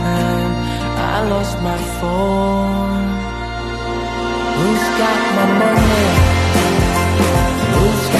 time I lost my phone Who's got my money? Who's got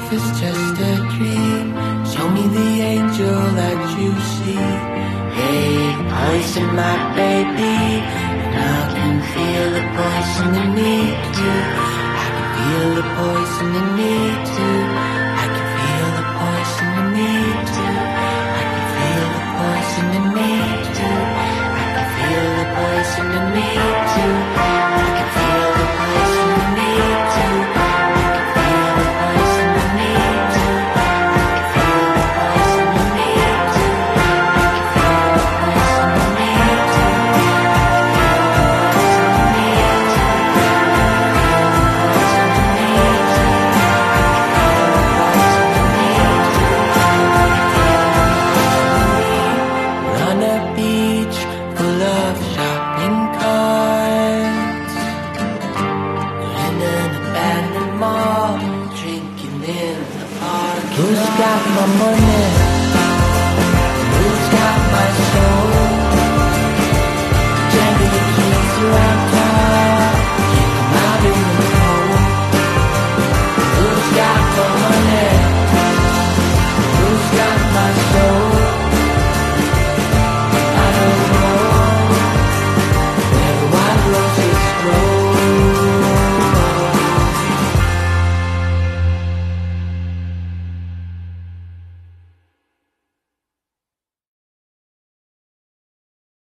life is just a dream. Show me the angel that you see. Hey, I see my baby. Who's got my money?